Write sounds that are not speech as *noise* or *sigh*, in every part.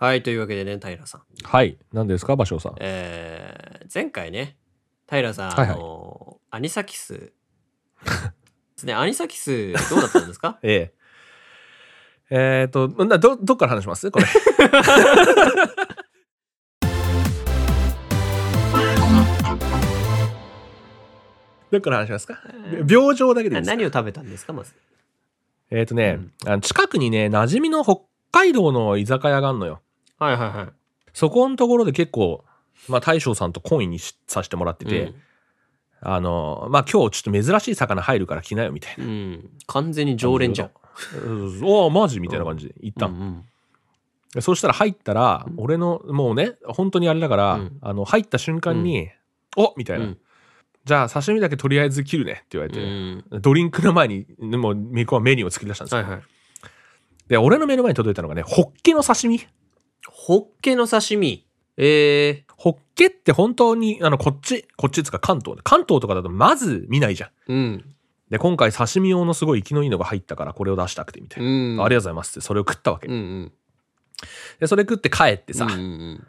はい、というわけでね、平さん。はい。何ですか、芭蕉さん。えー、前回ね、平さん、はいはいあの、アニサキス。*laughs* ですね、アニサキス、どうだったんですか？*laughs* ええ。えっ、と、など、どっから話します？これ。*laughs* どっから話しますか？病状だけで何を食べたんですか、まず。えっ、とね、あの近くにね、馴染みの北海道の居酒屋があんのよ。はいはいはい。そこのところで結構、まあ大将さんと懇意にしさせてもらってて、うんあの、まあ今日ちょっと珍しい魚入るから来なよみたいな。うん。完全に常連じゃん。うんおおマジみたいな感じで行ったの、うんうんでそうしたら入ったら、うん俺のもうね本当にあれだから、うんあの入った瞬間に「おみたいな、うんじゃあ刺身だけとりあえず切るね」って言われうて、ん。ドリンクの前にもう向こうはメニューを作り出したんですよ、はいはい。で俺の目の前に届いたのがねホッケの刺身ホッケの刺身。えホッケって本当にあのこっちこっちっつうか関東関東とかだとまず見ないじゃんー。うん。で今回刺身用のすごい生きのいいのが入ったからこれを出したくてみたいな、うん。ありがとうございますってそれを食ったわけ、うんうん。でそれ食って帰ってさ、うんうん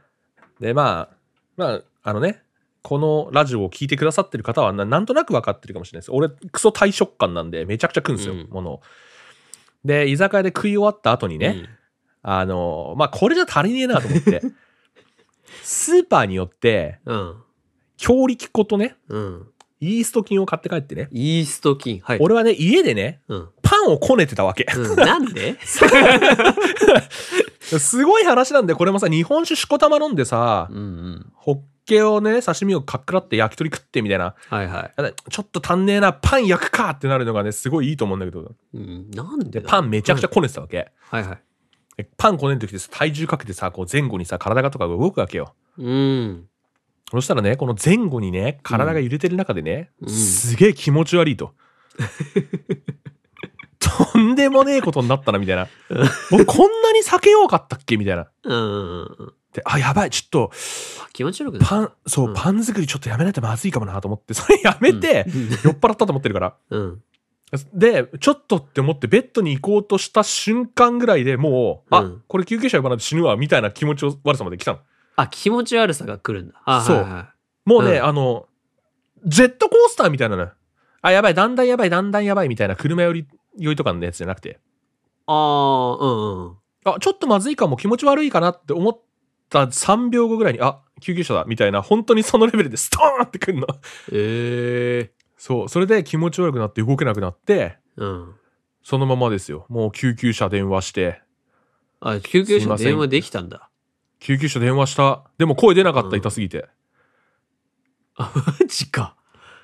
でまあまああのねこのラジオを聞いてくださってる方はななんとなく分かってるかもしれないです俺クソ大食感なんでめちゃくちゃ食うんですよ、うんものをで居酒屋で食い終わった後にうん。ね、あのまあこれじゃ足りねえなと思って *laughs* スーパーによってうん。強力粉とねうん。イースト菌を買って帰ってねイースト菌。はい。俺はね家でねうん。パンをこねてたわけうん、なんで？*laughs* すごい話なんでこれもさ日本酒しこたま飲んでさうんうん。ホッケをね刺身をかっくらって焼き鳥食ってみたいなはいはい。あちょっと足んねえな、パン焼くかってなるのがね、すごいいいと思うんだけど。うん、なんでパンめちゃくちゃこねてたわけ。はいはい。でパンこねる時って体重かけてさ、こう前後にさ、体がとかが動くわけよ。うん。そしたらね、この前後にね、体が揺れてる中でね、うんすげえ気持ち悪いと。とんでもねえことになったな、みたいな。僕こんなに避けようかったっけ？みたいな。うんうんうん。で、あ、やばい、ちょっと、あ気持ち悪くパン、そう、うんパン作りちょっとやめないとまずいかもなと思って、それやめて、酔っ払ったと思ってるから。うん。で、ちょっとって思ってベッドに行こうとした瞬間ぐらいでもう、あうん、これ救急車呼ばないと死ぬわ、みたいな気持ち悪さまで来たの。あ、気持ち悪さが来るんだ。あそうはいはいもうね、うんあの、ジェットコースターみたいなのよ。あ、やばい、だんだんやばい、だんだんやばいみたいな車寄り、酔いとかのやつじゃなくて、ああ、うんうん。あ、ちょっとまずいかも、気持ち悪いかなって思った3秒後ぐらいに、あ、救急車だ、みたいな、本当にそのレベルでストーンってくんの。ええそう、それで気持ち悪くなって動けなくなって、うん。そのままですよ。もう救急車電話して、あ、救急すいません車電話できたんだ。救急車電話した。でも声出なかった、うん痛すぎて。あ、マジか。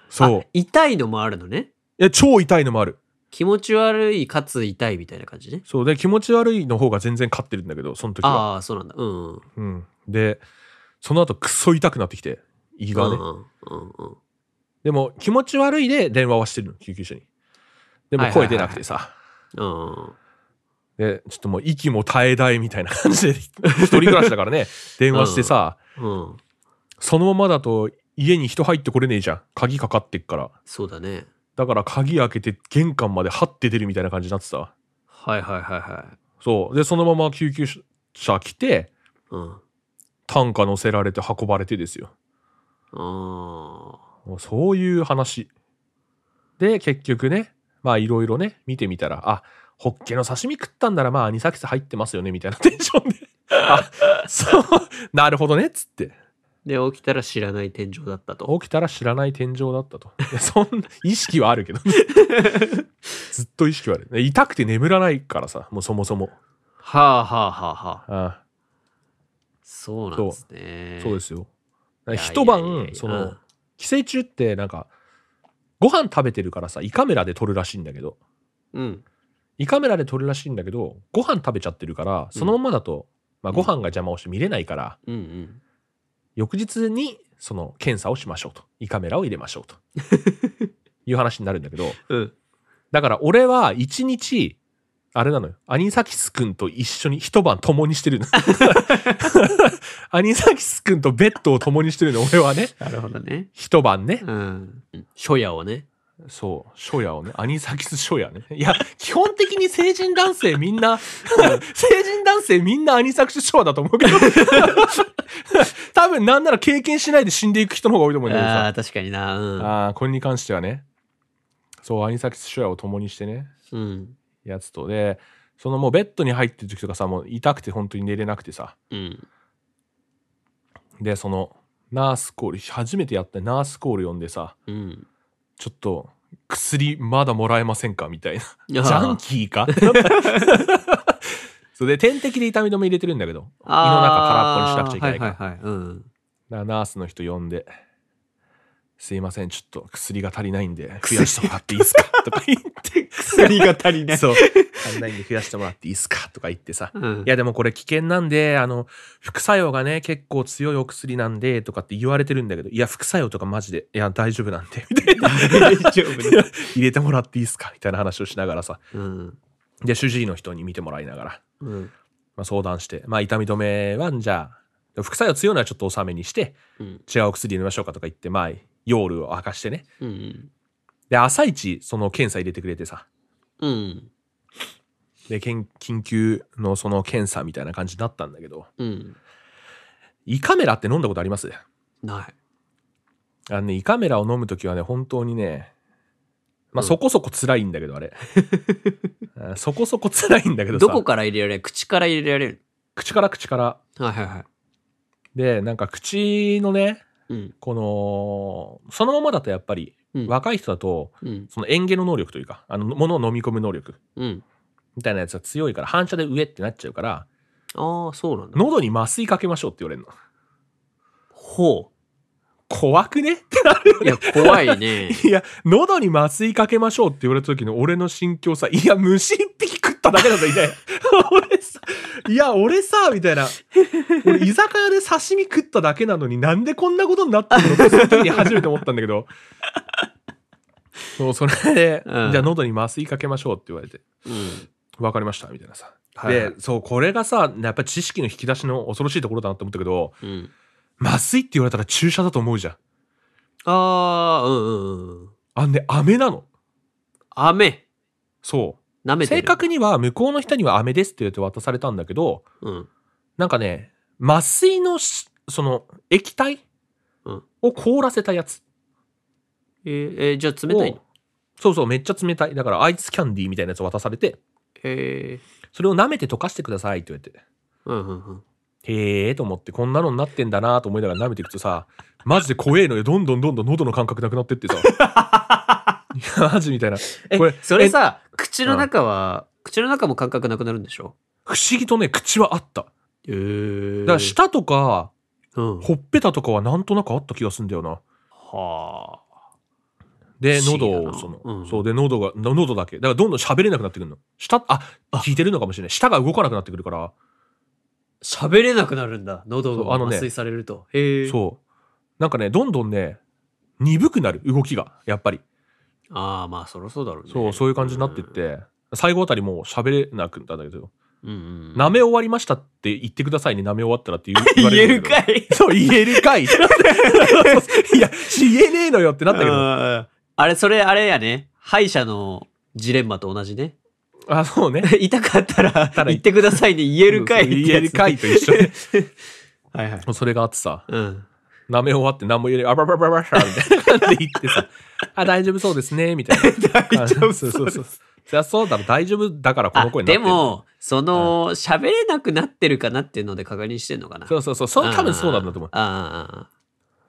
そうあ。痛いのもあるのね。いや、超痛いのもある。気持ち悪いかつ痛いみたいな感じね。そう。で、気持ち悪いの方が全然勝ってるんだけど、その時は。ああ、そうなんだ。うんうん。うん。で、その後、くっそ痛くなってきて、胃がね。うんうんうんうん。でも、気持ち悪いで電話はしてるの、救急車に。でも、声出なくてさ。うんうんで、ちょっともう、息も絶え絶えみたいな感じで、一人暮らしだからね、*laughs* 電話してさ、うん。そのままだと、家に人入ってこれねえじゃん。鍵かかってっから。そうだね。だから、鍵開けて、玄関まで張って出るみたいな感じになってたわ。はいはいはいはい。そう。で、そのまま救急車来て、うん。担架乗せられて運ばれてですよ。うそういう話。で、結局ね、まあいろいろね、見てみたら、あ、ホッケの刺身食ったんならまあアニサキス入ってますよね、みたいなテンションで。あ、*laughs* そう、なるほどね、っつって。で、起きたら知らない天井だったと。起きたら知らない天井だったと。そんな、意識はあるけど。*laughs* ずっと意識はある。痛くて眠らないからさ、もうそもそも。はあはあはあはあ。あそうなんですね。そうですよ。一晩、やその、寄生虫ってなんか、ご飯食べてるからさ、胃カメラで撮るらしいんだけど、うん。胃カメラで撮るらしいんだけど、ご飯食べちゃってるから、そのままだと、まあ、ご飯が邪魔をして見れないから、うんうん。翌日にその検査をしましょうと。胃カメラを入れましょうと。*laughs* いう話になるんだけど、うん。だから俺は一日、あれなのよ。アニサキスくんと一緒に一晩共にしてるの。*laughs* アニサキスくんとベッドを共にしてるの、俺はね。なるほどね。一晩ね。うん。初夜をね。そう、初夜をね、アニサキス初夜ね。いや、基本的に成人男性みんな、*laughs* 成人男性みんなアニサキス初夜だと思うけど、*laughs* 多分なんなら経験しないで死んでいく人の方が多いと思うんだけどさああ、。確かにな。うん。ああ、これに関してはね、そう、アニサキス初夜を共にしてね、うん。やつと。で、そのもうベッドに入ってる時とかさ、もう痛くて本当に寝れなくてさ。うん。で、その、ナースコール、初めてやったナースコール呼んでさ、うん。ちょっと、薬まだもらえませんか？みたいな。ジャンキーか？*laughs* そうで、点滴で痛み止め入れてるんだけど、胃の中空っぽにしなくちゃいけないから。はいはいはい。うん。だからナースの人呼んで、すいません、ちょっと薬が足りないんで、増やしてもらっていいですか？とか言って、薬が足りない。そう、足りないんで増やしてもらっていいですかとか言ってさ、うん。いやでもこれ危険なんで、あの、副作用がね、結構強いお薬なんで、とかって言われてるんだけど、いや、副作用とかマジで、いや、大丈夫なんで、みたいな。大丈夫ね。*laughs* 入れてもらっていいですかみたいな話をしながらさ。うん。で、主治医の人に見てもらいながら、うん。まあ、相談して、まあ、痛み止めは、じゃあ、副作用強いのはちょっと抑めにして、うん。違うお薬入れましょうかとか言って、まあ、夜を明かしてね。うん。で、朝一、その検査入れてくれてさ。うん。で、緊緊急のその検査みたいな感じになったんだけど、うん。胃カメラって飲んだことあります？ない。あのね、胃カメラを飲むときはね、本当にね、まあ、うんそこそこ辛いんだけど、あれ。*laughs* あそこそこ辛いんだけどさ。どこから入れられる？口から入れられる？口から口から。はいはいはい。で、なんか口のね、うん。この、そのままだとやっぱり、うん。若い人だと、うん。その嚥下の能力というか、あの、ものを飲み込む能力うん。みたいなやつが強いから、反射で上ってなっちゃうから、ああ、そうなんだ。喉に麻酔かけましょうって言われるの。ほ怖くね？う。いや、怖いね。*laughs* いや、喉に麻酔かけましょうって言われた時の俺の心境さ、いや、虫一ただけだぞ、みたいな。*laughs* 俺さ、いや、俺さ、みたいな。俺、居酒屋で刺身食っただけなのになんでこんなことになってるの？って、その時に初めて思ったんだけど。そう、それで、うんじゃあ喉に麻酔かけましょうって言われて、うん。わかりました、みたいなさ。はいはいで、そう、これがさ、やっぱり知識の引き出しの恐ろしいところだなって思ったけど、うん。麻酔って言われたら注射だと思うじゃん。ああ、うんうんうん。あんで、飴なの。飴。そう。舐めてる。正確には向こうの人には飴ですって言って渡されたんだけど、うん。なんかね、麻酔のしその液体うんを凍らせたやつえーえーじゃあ冷たいの？をそうそう、めっちゃ冷たい。だからアイスキャンディーみたいなやつを渡されて、へえ。それを舐めて溶かしてくださいって言われて。うんうんうん。へえと思って、こんなのになってんだなと思いながら舐めていくとさ、マジで怖えのよ。どんどんどんどん喉の感覚なくなってってさ。*laughs* マジみたいな。えこれ、それさ、口の中は、口の中も感覚なくなるんでしょ？不思議とね、口はあった。だへえ。から舌とか、うん。ほっぺたとかはなんとなくあった気がするんだよな。はあ。で、喉を、その、うんそうで、喉が、の喉だけ。だからどんどん喋れなくなってくるの。舌、あ、聞いてるのかもしれない。舌が動かなくなってくるから、喋れなくなるんだ。喉が麻酔されると。へえ。そう。なんかね、どんどんね、鈍くなる、動きが、やっぱり。ああ、まあ、そろそうだろうね。そう、そういう感じになってって、最後あたりもう喋れなくなったんだけど、うん。うんうん。舐め終わりましたって言ってくださいね、舐め終わったらって言う言わ *laughs* 言えるれんだけどかいそう、言えるかい *laughs* いや、言えねえのよってなったけど。あーあれ、それ、あれやね。歯医者のジレンマと同じね。あ、そうね。痛かったら言ってくださいね。言えるかいってやつね言えるかいと一緒で。はいはい。それがあってさ、うん。舐め終わって何も言えない、あばばばばしゃみたいな感じで言ってさ、あ、大丈夫そうですね、みたいな。大丈夫そうそうそう。そりゃそうだろ、大丈夫だからこの声になって。でも、その、喋れなくなってるかなっていうので確認してんのかな。そうそうそう、そう多分そうなんだと思う。ああ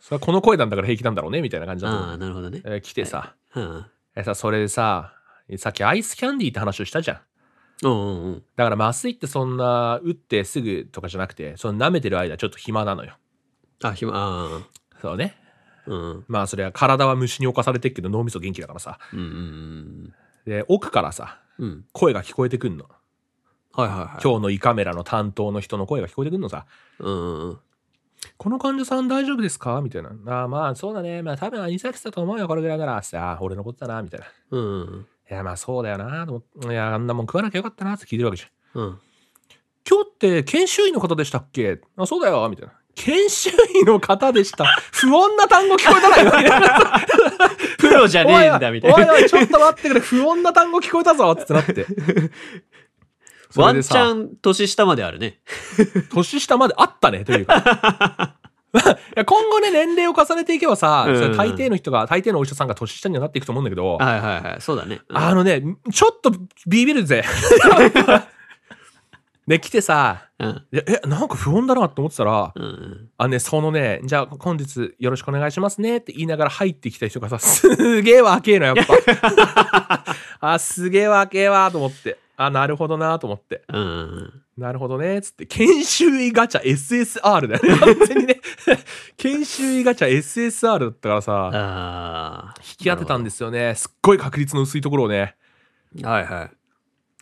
それはこの声なんだから平気なんだろうね、みたいな感じあ、だと思う。ああ、なるほどね。えー来てさ、うん。えさ、それでさ、さっきアイスキャンディーって話をしたじゃん。うんうんうん。だから麻酔ってそんな打ってすぐとかじゃなくて、その舐めてる間ちょっと暇なのよ。あ、ひま、あそうね。あ、うん。まあそれは体は虫に侵されてるけど脳みそ元気だからさ。うんうんで、奥からさ、うん。うん。声が聞こえてくんの。はいはいはい。今日の胃カメラの担当の人の声が聞こえてくんのさ。うんうんうん。この患者さん大丈夫ですか？みたいな。ああまあそうだね。まあ多分アニサキスだと思うよ、これぐらいなら。さあ、俺のことだな、みたいな。いうんうんやまあそうだよな、と思って。いや、あんなもん食わなきゃよかったなって聞いてるわけじゃん。うん。今日って研修医の方でしたっけ？あ、そうだよ、みたいな。研修医の方でした。不穏な単語聞こえたな、今みたいな。プロじゃねえんだ、みたいな。おいおい、ちょっと待ってくれ、不穏な単語聞こえたぞってなって。そ *laughs* ワンチャン年下まであるね。年下まであったね、というか。*laughs* いや今後ね、年齢を重ねていけばさ、うん大抵の人が、大抵のお医者さんが年下にはなっていくと思うんだけど、はいはいはい。そうだね。うんあのね、ちょっとビビるぜ。*laughs* で、来てさ、うん。え、なんか不穏だなって思ってたら、うんうん。あのね、そのね、じゃあ本日よろしくお願いしますねって言いながら入ってきた人がさ、すげえ若えの、やっぱ。*laughs* あ、すげえ若えわと思って。あ、なるほどなと思って。うんうんなるほどね。つって、研修医ガチャ SSR だよね。*laughs* 完全にね。研修医ガチャ SSR だったからさ、ああ。引き当てたんですよね。すっごい確率の薄いところをね。はいはい。なる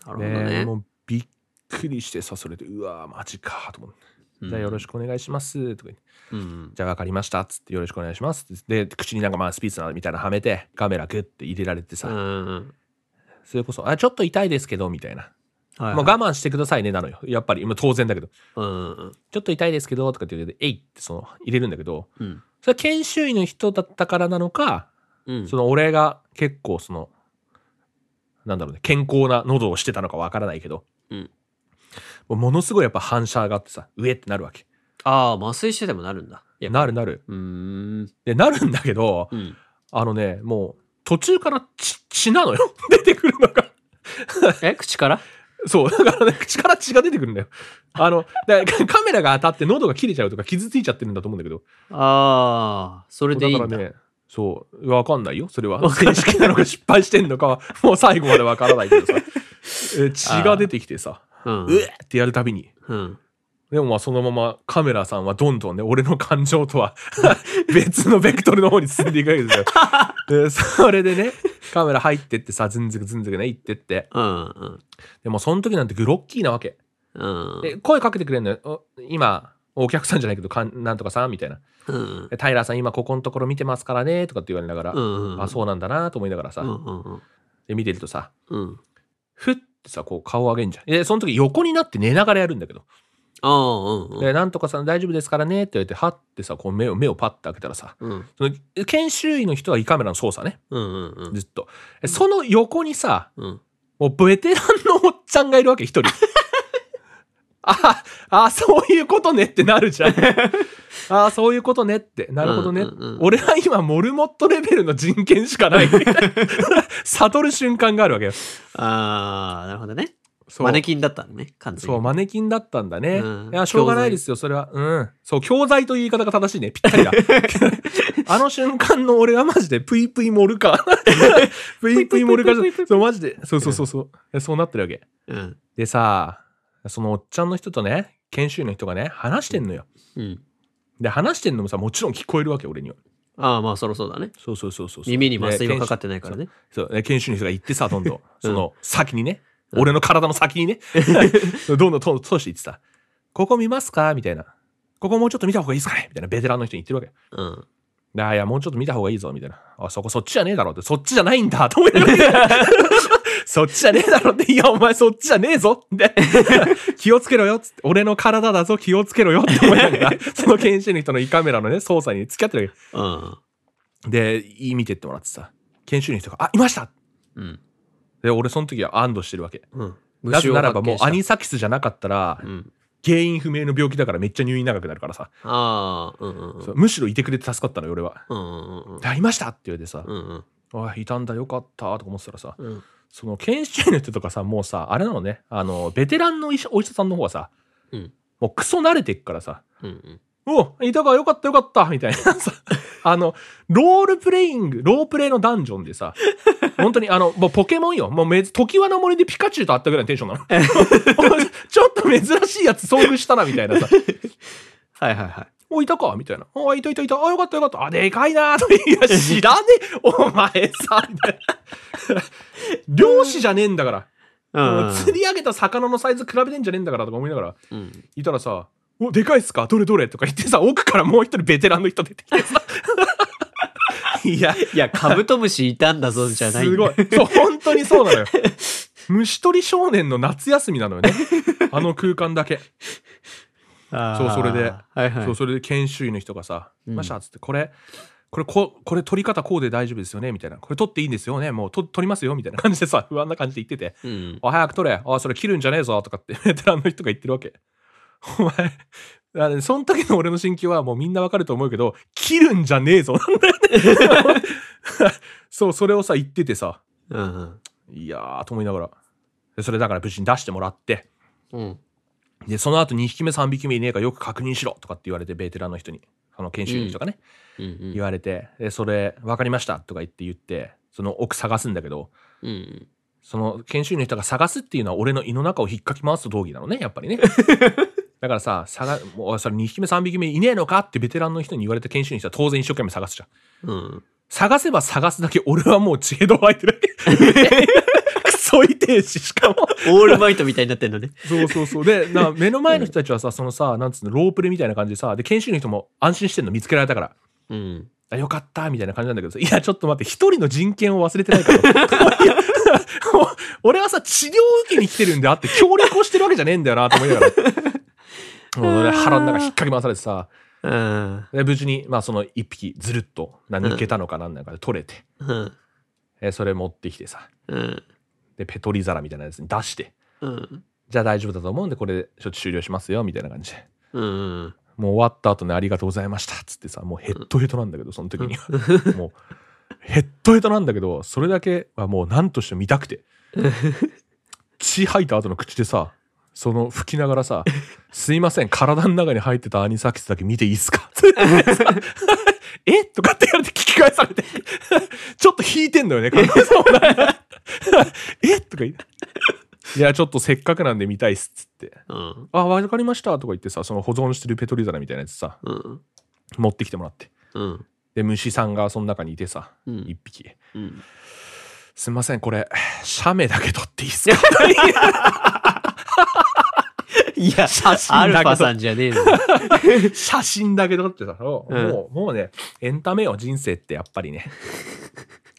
ほどね。もうびっくりしてさ、それで、うわマジかと思って。じゃあよろしく。くお願いします。とか言ってうん。じゃあ分かりました。つってよろしくお願いします。で、口になんかまあスピースなみたいなのはめて、カメラグッて入れられてさ、うんうん。それこそ、あ、ちょっと痛いですけど、みたいな。はいはい。もう我慢してくださいね、なのよ。やっぱり、もう当然だけど。うんうんちょっと痛いですけど、とかって言って、えいってその、入れるんだけど、うん。それは研修医の人だったからなのか、うん。その俺が結構その、なんだろうね、健康な喉をしてたのかわからないけど、うんもうものすごいやっぱ反射があってさ、上ってなるわけ。ああ、麻酔してでもなるんだ。いやなるなる。うーん。で、なるんだけど、うん。あのね、もう途中から血血なのよ。*laughs* 出てくるのが。え、口から？*laughs* そう。だからね、口から血が出てくるんだよ。あの、だからカメラが当たって喉が切れちゃうとか傷ついちゃってるんだと思うんだけど。ああ、それでいいんだ。だからね、そう、わかんないよ。それは。正式なのか失敗してんのかは、もう最後までわからないけどさ。*laughs* え血が出てきてさ、うん。うえってやるたびに。うん。でもまあそのままカメラさんはどんどんね、俺の感情とは *laughs* 別のベクトルの方に進んでいくわけですよ。*laughs* でそれでね、カメラ入ってってさ、ズンズクズンズクね、行ってって。うん。うん。でもその時なんてグロッキーなわけ。うん。で、声かけてくれんのよ。お今、お客さんじゃないけど、かんなんとかさんみたいな。うん。でタイラーさん今ここのところ見てますからね、とかって言われながら、うん。あ、そうなんだなと思いながらさ、うん。うん。で見てるとさ、うん。ふってさ、こう顔上げんじゃん。で、その時横になって寝ながらやるんだけど。ああ、うん。で、なんとかさん大丈夫ですからねって言われて、はってさ、こう目を、目をパッて開けたらさ、うん。その研修医の人は胃カメラの操作ね、うん。うん。ずっと。えその横にさ、うん。もうベテランのおっちゃんがいるわけ、一人。*laughs* あ、あ、そういうことねってなるじゃん。*laughs* *laughs* あ、そういうことねって。なるほどね。うんうんうん俺は今、モルモットレベルの人権しかない。*laughs* 悟る瞬間があるわけよ。ああ、なるほどね。そうマネキンだったのね、完全そう、に。マネキンだったんだね。うんいや、しょうがないですよ、それは。うん。そう、教材という言い方が正しいね。ぴったりだ。*laughs* あの瞬間の俺はマジで、ぷいぷいモルカー。ぷいぷいモルカー。そう、マジで。そうそうそうそう。そうなってるわけ。うん。でさ、そのおっちゃんの人とね、研修医の人がね、話してんのよ。うん。で、話してんのもさ、もちろん聞こえるわけ、俺には。ああ、まあ、そろそうだね。そうそうそうそう。耳に麻酔はかかっってないからね。そう、で研修医の人が言ってさ、どんどん、その、先にね、俺の体の先にね、どんどん *laughs* どんどん通していってさ、ここ見ますか？みたいな。ここもうちょっと見た方がいいですかね？みたいなベテランの人に言ってるわけ。うん。であいや、もうちょっと見た方がいいぞ、みたいな。あ、そこそっちじゃねえだろって、そっちじゃないんだ、と思いながらそっちじゃねえだろって、いや、お前そっちじゃねえぞって。*laughs* 気をつけろよ、つって。俺の体だぞ、気をつけろよって思いながら、*laughs* その研修の人の胃カメラのね、操作に付き合ってるわうん。け。で、胃見てってもらってさ、研修の人が、あ、いましたうん。で、俺その時は安堵してるわけ。うん。なぜならばもうアニニサキスじゃなかったら、うん。原因不明の病気だからめっちゃ入院長くなるからさ、ああ、うんうんむしろいてくれて助かったのよ、俺は。うんうんうんでありましたって言われてさ、うんうんあ、いたんだ、よかった、とか思ってたらさ、うんその研修医の人とかさ、もうさ、あれなのね、あの、ベテランの医者お医者さんの方はさ、うんもうクソ慣れてっからさ、うんうんおいたか、よかった、よかった、みたいなさ、*laughs* あの、ロールプレイング、ロープレイのダンジョンでさ、本当にあの、もうポケモンよ。もうめず、時輪の森でピカチュウと会ったぐらいのテンションなの。*laughs* *laughs* ちょっと珍しいやつ遭遇したな、みたいなさ。はいはいはい。お、いたかみたいな。あ、いたいたいた。あ、よかったよかった。あ、でかいなと。いや、知らねえ。お前さ。*laughs* 漁師じゃねえんだから。もう釣り上げた魚のサイズ比べてんじゃねえんだからとか思いながら、うん。いたらさ、お、でかいっすか？どれどれとか言ってさ、奥からもう一人ベテランの人出てきてさ。いや、いや、カブトムシいたんだぞじゃないすごい。そう、本当にそうなのよ。虫取り少年の夏休みなのよね。あの空間だけ。そうそれで。はいはい。そうそれで研修医の人がさ「うん。ました」っつって「これこれここれ取り方こうで大丈夫ですよね」みたいな「これ取っていいんですよねもうと取りますよ」みたいな感じでさ *laughs* 不安な感じで言ってて。うん「あ早く取れ。あそれ切るんじゃねえぞ」とかってベテランの人が言ってるわけ。*laughs* お前あのその時の俺の心境はもうみんなわかると思うけど切るんじゃねえぞ。*laughs* そうそれをさ言っててさ。うん。いやーと思いながら。でそれだから無事に出してもらって。うん。でその後2匹目3匹目いねえかよく確認しろとかって言われてベテランの人に。その研修医の人がね、言われてでそれ分かりましたとか言って言ってその奥探すんだけどうん。その研修医の人が探すっていうのは俺の胃の中を引っかき回すと道義なのねやっぱりね。*laughs* だからさ探もうそれ2匹目3匹目いねえのか？ってベテランの人に言われた研修医の人は当然一生懸命探すじゃん。うん。探せば探すだけ俺はもう血へど湧いてるわけ *laughs* クソいてえししかもオールマイトみたいになってんのね。そうそうそうでな目の前の人たちはさそのさなんつうのロープレみたいな感じでさで研修医の人も安心してんの見つけられたからうん。あよかったみたいな感じなんだけどさいやちょっと待って一人の人権を忘れてないから *laughs* 俺はさ治療を受けに来てるんであって協力をしてるわけじゃねえんだよなと思いながら *laughs* もう俺腹の中引っかき回されてさうん。で無事にまあその一匹ずるっとな抜けたのかなんだかで取れて、うん。えそれ持ってきてさうん。でペトリ皿みたいなやつに出して。うん。じゃあ大丈夫だと思うんでこれでちょっと終了しますよみたいな感じで。うん。もう終わった後ねありがとうございましたっつってさもうヘッドヘッドなんだけどその時には。もうヘッドヘッドなんだけど *laughs* それだけはもう何としても見たくて。血吐いた後の口でさその吹きながらさ「すいません体の中に入ってたアニサキスだけ見ていいっすか? *laughs* *laughs*」えとかって言われて聞き返されて。ちょっと引いてんのよね神田さんもね *laughs* え？とか言って「いやちょっとせっかくなんで見たいっす」っつってうん。「あわかりました」とか言ってさその保存してるペトリ皿みたいなやつさうん。持ってきてもらってうん。で虫さんがその中にいてさうん一匹うん。「すいませんこれ写メだけ撮っていいっすか?いや、*laughs* 写真アルファさんじゃねえの。*laughs*」写真だけ撮ってさもう,、うんもうもうねエンタメよ人生ってやっぱりね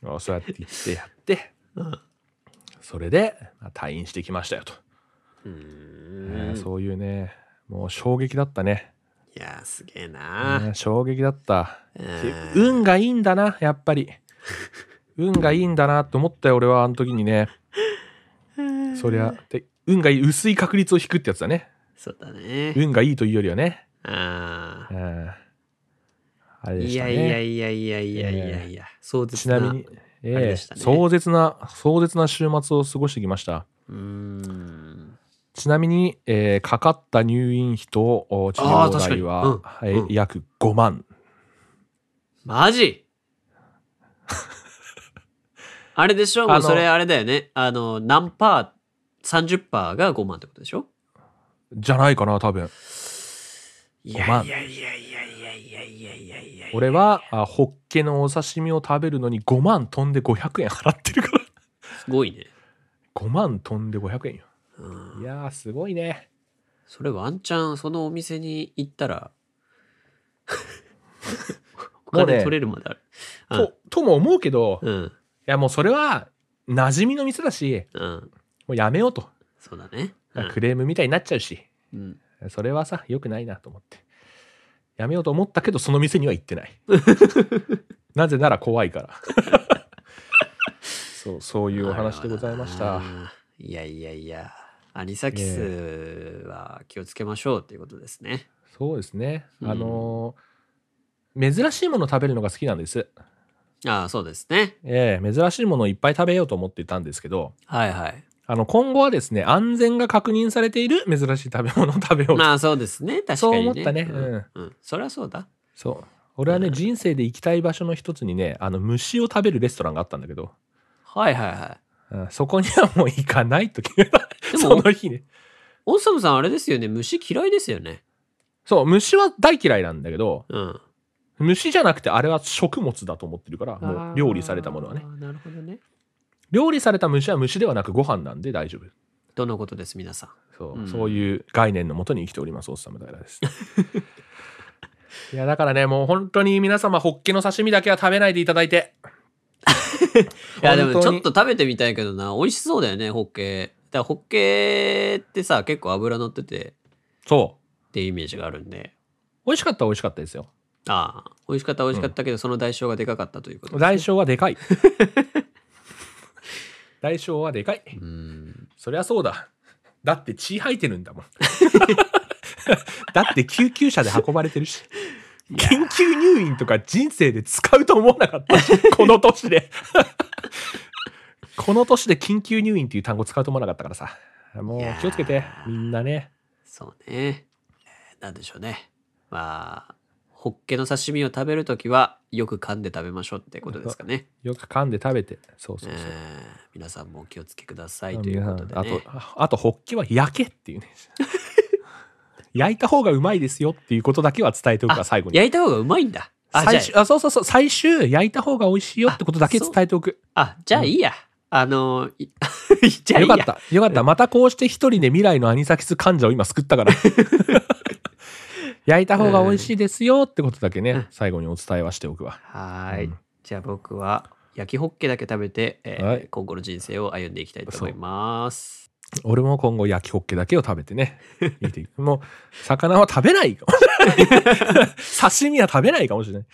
あそうやって言ってやってうんそれで、まあ退院してきましたよと、うえーん。ーそういうねもう衝撃だったね、いや、すげえな。ね衝撃だったうん運がいいんだなやっぱり *laughs* 運がいいんだなと思ったよ俺はあの時にねそりゃで運がいい薄い確率を引くってやつだねそうだね。運がいいというよりはねあうんあれあ。でしたいやいやねいやいやいやいやいや。壮絶な。ちなみに、え、でしたね。壮絶な、壮絶な週末を過ごしてきました。うんちなみに、えー、かかった入院費と治療代は、うんうん、約5万。マジ？*laughs* あれでしょ？もうそれあれだよね。あの、何パー、30%が5万ってことでしょ？じゃないかな、多分。いやいやいやい俺はあホッケのお刺身を食べるのに5万飛んで500円払ってるからすごいね。5万飛んで500円ようんいやーすごいねそれワンチャンそのお店に行ったら *laughs* おもうね金取れるまである。ととも思うけど、いうん。やもうそれは馴染みの店だしうん。もうやめようと、そうだね。うんクレームみたいになっちゃうしうん。それはさ良くないなと思ってやめようと思ったけどその店には行ってない *laughs* なぜなら怖いから *laughs* そうそういうお話でございましたいやいやいや。アニサキスは気をつけましょうっていうことですね。そうですね、うんあのー珍しいもの食べるのが好きなんですああ、そうですね。ええ珍しいものをいっぱい食べようと思っていたんですけどはいはい。あの今後はですね安全が確認されている珍しい食べ物を食べようとまあそうですね。確かに、ね。そう思ったねうん。うんうん。そりゃそうだ。そう俺はね、うん人生で行きたい場所の一つにねあの虫を食べるレストランがあったんだけど、はいはいはうんそこにはもう行かないと決めたでもその日ねい。オンサムさんあれですよね。虫嫌いですよね。そう虫は大嫌いなんだけどうん。虫じゃなくてあれは食物だと思ってるからもう料理されたものはねなるほどね。料理された虫は虫ではなくご飯なんで大丈夫とのことです、皆さん。そう,、うんそういう概念のもとに生きておりますおっさむ平です *laughs* いやだからねもう本当に皆様ホッケの刺身だけは食べないでいただいて *laughs* いや、でもちょっと食べてみたいけどな。美味しそうだよね、ホッケ。だからホッケってさ、結構脂乗ってて、そっていうイメージがあるんで。美味しかったは美味しかったですよ。ああ、美味しかったは美味しかったけど、その代償がでかかったということ代償はでかい。*laughs* 代償はでかい。うん。そりゃそうだ。だって血吐いてるんだもん。*laughs* だって救急車で運ばれてるし。緊急入院とか人生で使うと思わなかったし。*laughs* この年で。*laughs* この年で緊急入院っていう単語使うと思わなかったからさ。もう気をつけて、みんなね。そうね。えーなんでしょうね。まあ、ホッケの刺身を食べるときは、よく噛んで食べましょうってことですかね。よく噛んで食べて。そうそうそう。えー皆さんもお気をつけくださいということであね。と、あと、ホッケは焼けっていうね。焼いた方がうまいですよっていうことだけは伝えておく最後に。焼いた方がうまいんだ。最終あそうそうそう、最終、焼いた方が美味しいよってことだけ伝えておく。あ、あじゃあいいや。あの、い *laughs* じゃあいいや。よかった。よかった。またこうして一人で未来のアニサキス患者を今救ったから。*laughs* 焼いた方が美味しいですよってことだけね、うん最後にお伝えはしておくわ。はーい。うんじゃあ僕は焼きホッケだけ食べて、えーはい今後の人生を歩んでいきたいと思います。俺も今後焼きホッケだけを食べてね、生きていく。もう、魚は食べないかもしれない。*laughs* 刺身は食べないかもしれない。